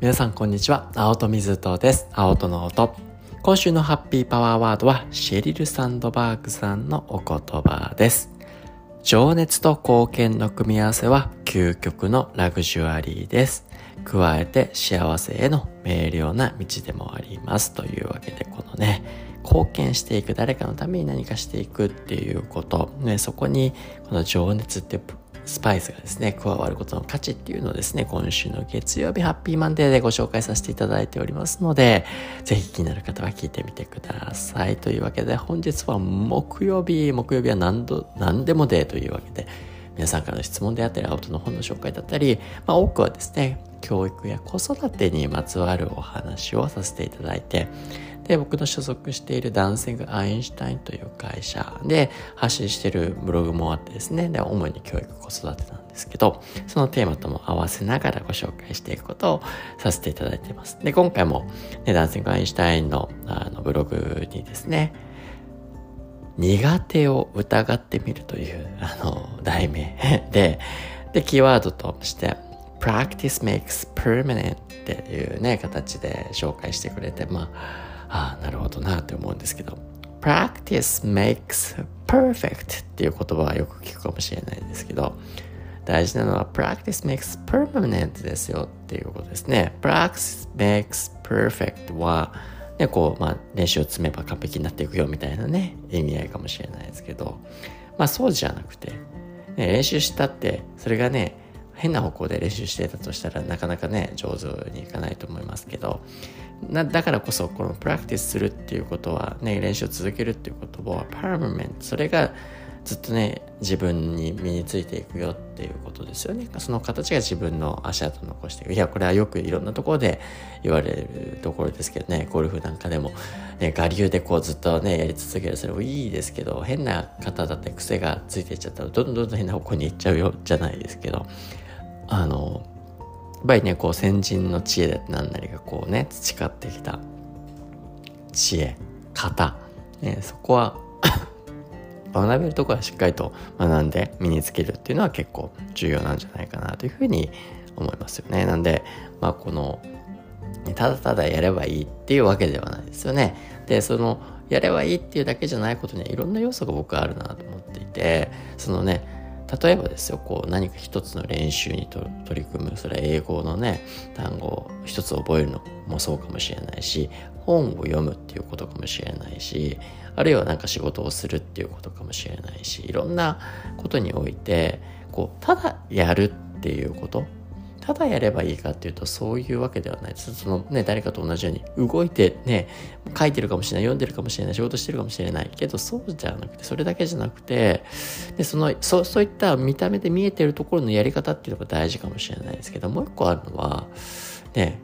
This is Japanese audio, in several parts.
皆さんこんにちは。青戸水戸です。青戸の音。今週のハッピーパワーワードはシェリル・サンドバーグさんのお言葉です。情熱と貢献の組み合わせは究極のラグジュアリーです。加えて幸せへの明瞭な道でもあります。というわけでこのね貢献していく誰かのために何かしていくっていうこと、ね、そこにこの情熱ってスパイスがですね、加わることの価値っていうのをですね、今週の月曜日ハッピーマンデーでご紹介させていただいておりますので、ぜひ気になる方は聞いてみてください。というわけで、本日は木曜日、木曜日は何度、何でもデーというわけで、皆さんからの質問であったり、青砥の本の紹介だったり、まあ多くはですね、教育や子育てにまつわるお話をさせていただいて、で、僕の所属しているダンシング・アインシュタインという会社で発信しているブログもあってですね、で、主に教育子育てなんですけど、そのテーマとも合わせながらご紹介していくことをさせていただいています。で、今回も、ね、ダンシング・アインシュタインのあのブログにですね、苦手を疑ってみるという、あの、題名 で、で、キーワードとして、practice makes permanent っていうね、形で紹介してくれて、まあ、ああなるほどなって思うんですけど。Practice makes perfect っていう言葉はよく聞くかもしれないんですけど。大事なのは practice makes permanent ですよっていうことですね。Practice makes perfect はね、こう、まあ、練習を積めば完璧になっていくよみたいなね、意味合いかもしれないですけど、まあそうじゃなくて、ね、練習したって、それがね、変な方向で練習してたとしたらなかなかね、上手にいかないと思いますけど、なだからこそこのプラクティスするっていうことはね練習を続けるっていうことはパーマメントそれがずっとね自分に身についていくよっていうことですよね。その形が自分の足跡を残していく。いやこれはよくいろんなところで言われるところですけどねゴルフなんかでも、ね、我流でこうずっとねやり続けるそれもいいですけど変な方だって癖がついていっちゃったらどんどんどん変な方向に行っちゃうよじゃないですけど。あのっぱりねこう先人の知恵で何なりがこうね培ってきた知恵型、ね、そこは 学べるところはしっかりと学んで身につけるっていうのは結構重要なんじゃないかなというふうに思いますよね。なんで、まあ、このただただやればいいっていうわけではないですよね。でそのやればいいっていうだけじゃないことにはいろんな要素が僕はあるなと思っていてそのね例えばですよこう何か一つの練習に取り組むそれは英語のね単語を一つ覚えるのもそうかもしれないし本を読むっていうことかもしれないしあるいは何か仕事をするっていうことかもしれないしいろんなことにおいてこうただやるっていうことただやればいいかっていうとそういうわけではないです。そのね誰かと同じように動いてね書いてるかもしれない読んでるかもしれない仕事してるかもしれない。けどそうじゃなくてそれだけじゃなくてでそのそそういった見た目で見えてるところのやり方っていうのが大事かもしれないです。けどもう一個あるのはね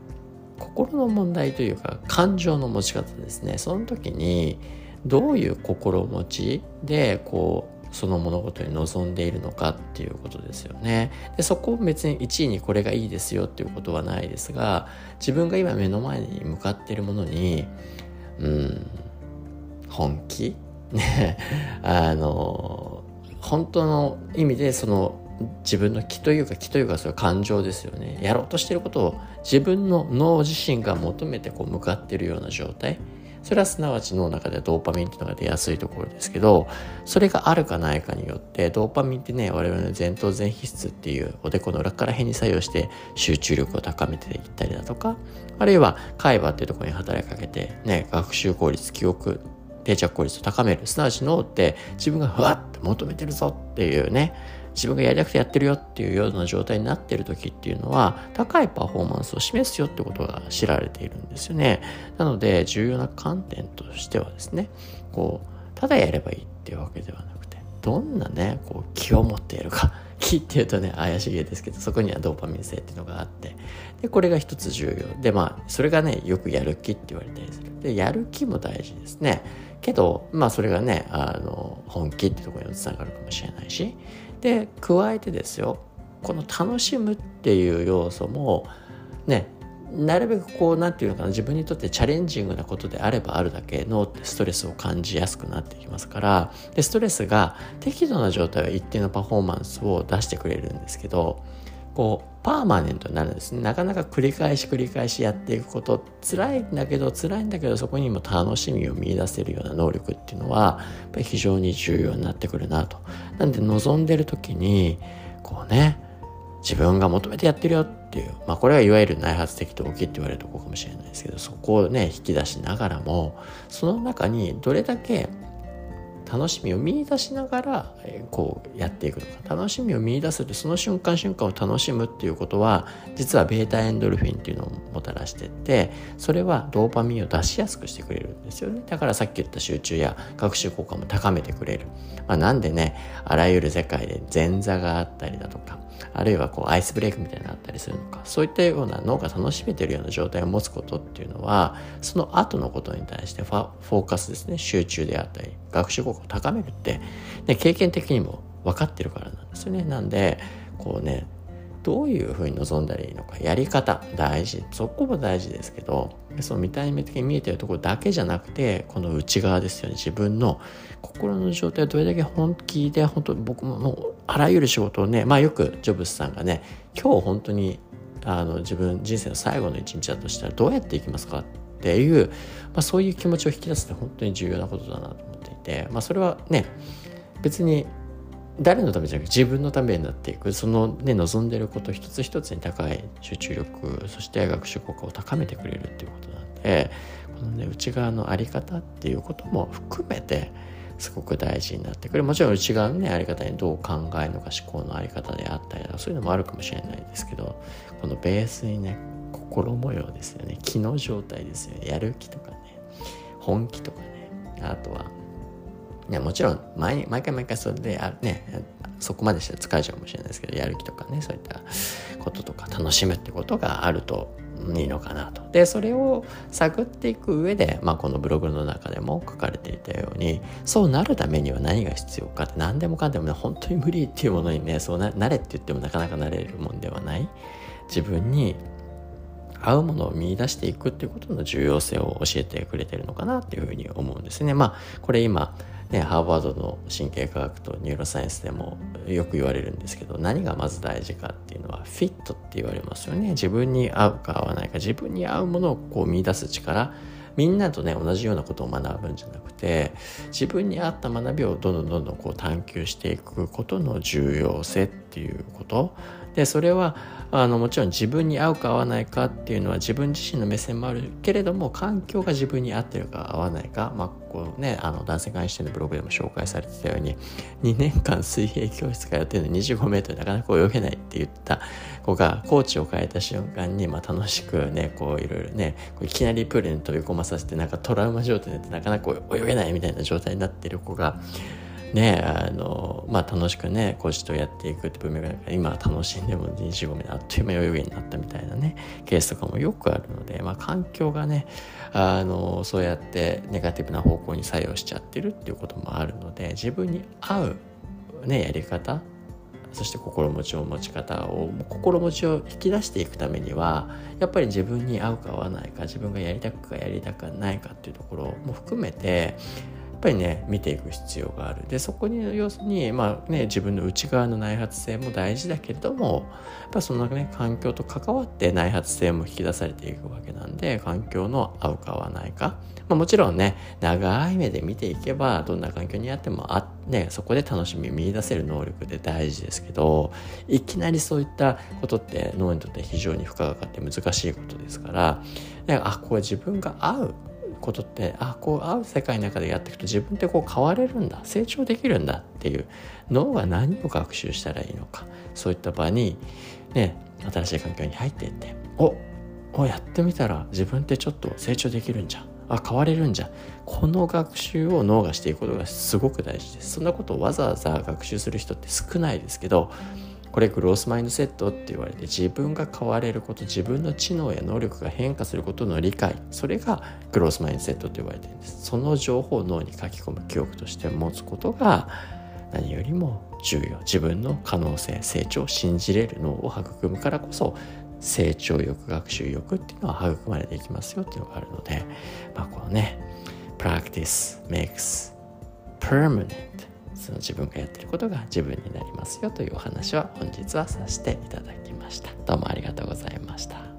心の問題というか感情の持ち方ですね。その時にどういう心持ちでこうその物事に臨んでいるのかっていうことですよね。でそこを別に1位にこれがいいですよっていうことはないですが自分が今目の前に向かっているものにうん本気？ねあの本当の意味でその自分の気というか気というかそれは感情ですよね。やろうとしてることを自分の脳自身が求めてこう向かってるような状態。それはすなわち脳の中でドーパミンっていうのが出やすいところですけどそれがあるかないかによってドーパミンってね我々の前頭前皮質っていうおでこの裏から辺に作用して集中力を高めていったりだとかあるいは海馬っていうところに働きかけてね学習効率記憶定着効率を高めるすなわち脳って自分がふわっと求めてるぞっていうね自分がやりたくてやってるよっていうような状態になってる時っていうのは高いパフォーマンスを示すよってことが知られているんですよね。なので重要な観点としてはですねこうただやればいいっていうわけではなくてどんなねこう気を持っているか。気っていうとね怪しげですけどそこにはドーパミン性っていうのがあって。でこれが一つ重要。でまあそれがねよくやる気って言われたりする。でやる気も大事ですね。けどまあそれがねあの本気ってところにつながるかもしれないし。で加えてですよこの楽しむっていう要素もねなるべくこう何て言うのかな自分にとってチャレンジングなことであればあるだけ脳ってストレスを感じやすくなってきますからでストレスが適度な状態は一定のパフォーマンスを出してくれるんですけどこうパーマネントになるんですね。なかなか繰り返し繰り返しやっていくこと。辛いんだけど辛いんだけどそこにも楽しみを見出せるような能力っていうのはやっぱり非常に重要になってくるなと。なんで望んでる時にこうね自分が求めてやってるよっていう、まあこれはいわゆる内発的動機って言われるとこかもしれないですけど、そこをね、引き出しながらも、その中にどれだけ楽しみを見出しながら、えこうやっていくのか。楽しみを見出すってその瞬間瞬間を楽しむっていうことは実はベータエンドルフィンっていうのをもたらしてってそれはドーパミンを出しやすくしてくれるんですよね。だからさっき言った集中や学習効果も高めてくれる、まあ、なんでねあらゆる世界で前座があったりだとかあるいはこうアイスブレイクみたいなのがあったりするのか。そういったような脳が楽しめてるような状態を持つことっていうのはその後のことに対してフォーカスですね。集中であったり学習効果を高めるって、ね、経験的にも分かってるからなんですよね。なんでこうねどういうふうに望んだらいいのかやり方大事。そこも大事ですけどその見た目的に見えてるところだけじゃなくてこの内側ですよね。自分の心の状態をどれだけ本気で本当僕ももうあらゆる仕事をねまあよくジョブスさんがね今日本当にあの自分人生の最後の一日だとしたらどうやっていきますかっていう、まあ、そういう気持ちを引き出すって本当に重要なことだなと思っていて、まあ、それはね別に誰のためじゃなくて自分のためになっていく。そのね望んでること一つ一つに高い集中力そして学習効果を高めてくれるっていうことなんでこのね内側の在り方っていうことも含めてすごく大事になってくる。もちろん内側のねあり方にどう考えるのか思考のあり方であったりそういうのもあるかもしれないですけどこのベースにね心模様ですよね。気の状態ですよね。やる気とかね。本気とかね。あとはいやもちろん毎毎回毎回それであねそこまでして疲れちゃうかもしれないですけどやる気とかねそういったこととか楽しむってことがあるといいのかなと。でそれを探っていく上で、まあ、このブログの中でも書かれていたようにそうなるためには何が必要かって何でもかんでもね本当に無理っていうものにねそうななれって言ってもなかなかなれるもんではない自分に合うものを見出していくっていうことの重要性を教えてくれてるのかなっていうふうに思うんですね。まあこれ今ね、ハーバードの神経科学とニューロサイエンスでもよく言われるんですけど何がまず大事かっていうのはフィットって言われますよね。自分に合うか合わないか自分に合うものをこう見出す力。みんなとね同じようなことを学ぶんじゃなくて自分に合った学びをどんどんどんどんこう探求していくことの重要性っていうこと？でそれはあのもちろん自分に合うか合わないかっていうのは自分自身の目線もあるけれども環境が自分に合ってるか合わないか、まあこうね、あの男性会員視点のブログでも紹介されてたように2年間水泳教室通ってるのに25メートルなかなか泳げないって言った子がコーチを変えた瞬間に、まあ、楽しくねこういろいろねいきなりプールに飛び込まさせてなんかトラウマ状態になってなかなか泳げないみたいな状態になってる子がねあのまあ楽しくねコーチとやっていくって文脈だから今楽しんでも25名あっという間泳げになったみたいなねケースとかもよくあるので、まあ、環境がねあのそうやってネガティブな方向に作用しちゃってるっていうこともあるので自分に合う、ね、やり方そして心持ちを持ち方を心持ちを引き出していくためにはやっぱり自分に合うか合わないか自分がやりたくかやりたくないかっていうところも含めてぱりね見ていく必要がある。でそこに要するにまあね自分の内側の内発性も大事だけれどもやっぱそのね環境と関わって内発性も引き出されていくわけなんで環境の合うか合わないか、まあ、もちろんね長い目で見ていけばどんな環境にあってもあ、ね、そこで楽しみ見出せる能力で大事ですけどいきなりそういったことって脳にとって非常に負荷がかかって難しいことですから、ね、あこれ自分が合うことってあこう会う世界の中でやっていくと自分ってこう変われるんだ。成長できるんだっていう脳が何を学習したらいいのか。そういった場にね新しい環境に入っていっておおやってみたら自分ってちょっと成長できるんじゃ。あ変われるんじゃ。この学習を脳がしていくことがすごく大事です。そんなことをわざわざ学習する人って少ないですけどこれグロースマインドセットって言われて自分が変われること自分の知能や能力が変化することの理解。それがグロースマインドセットと言われてるんです。その情報を脳に書き込む記憶として持つことが何よりも重要。自分の可能性成長を信じれる脳を育むからこそ成長欲学習欲っていうのは育まれていきますよっていうのがあるので、まあ、このね practice makes permanent その自分がやってることが自分になりますよというお話は本日はさせていただきました。したどうもありがとうございました